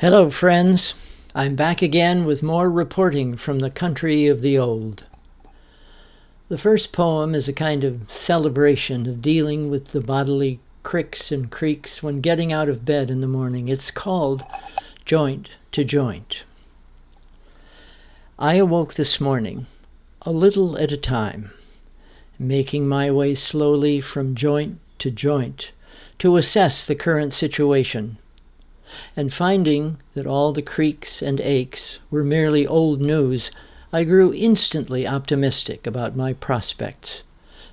Hello, friends. I'm back again with more reporting from the country of the old. The first poem is a kind of celebration of dealing with the bodily cricks and creaks when getting out of bed in the morning. It's called Joint to Joint. I awoke this morning, a little at a time, making my way slowly from joint to joint to assess the current situation and finding that all the creaks and aches were merely old news, I grew instantly optimistic about my prospects,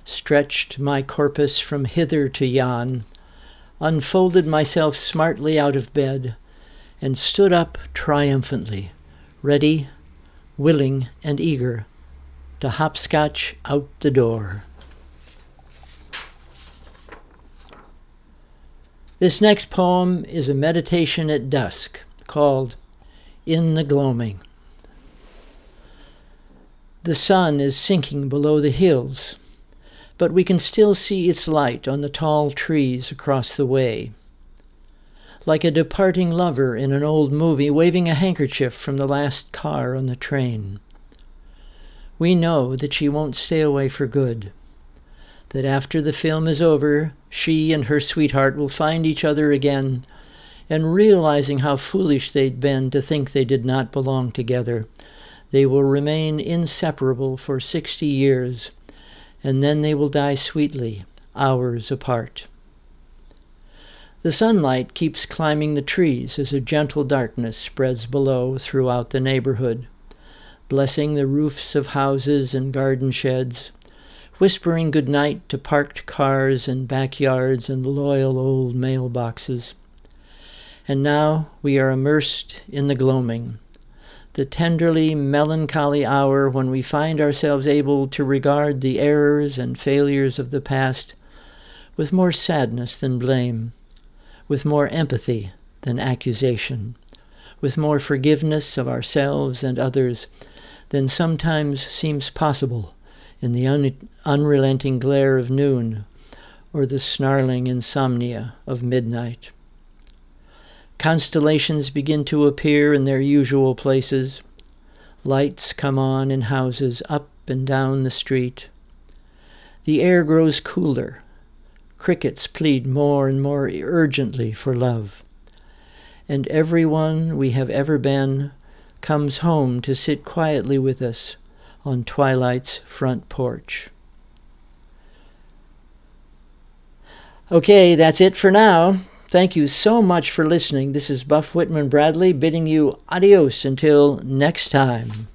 stretched my corpus from hither to yon, unfolded myself smartly out of bed, and stood up triumphantly, ready, willing, and eager to hopscotch out the door. This next poem is a meditation at dusk called In the Gloaming. The sun is sinking below the hills, but we can still see its light on the tall trees across the way. Like a departing lover in an old movie waving a handkerchief from the last car on the train. We know that she won't stay away for good that after the film is over, she and her sweetheart will find each other again, and realizing how foolish they'd been to think they did not belong together, they will remain inseparable for sixty years, and then they will die sweetly, hours apart. The sunlight keeps climbing the trees as a gentle darkness spreads below throughout the neighborhood, blessing the roofs of houses and garden sheds, whispering good night to parked cars and backyards and loyal old mailboxes. And now we are immersed in the gloaming, the tenderly melancholy hour when we find ourselves able to regard the errors and failures of the past with more sadness than blame, with more empathy than accusation, with more forgiveness of ourselves and others than sometimes seems possible in the un- unrelenting glare of noon or the snarling insomnia of midnight. Constellations begin to appear in their usual places. Lights come on in houses up and down the street. The air grows cooler. Crickets plead more and more urgently for love. And everyone we have ever been comes home to sit quietly with us on Twilight's front porch. Okay, that's it for now. Thank you so much for listening. This is Buff Whitman Bradley bidding you adios until next time.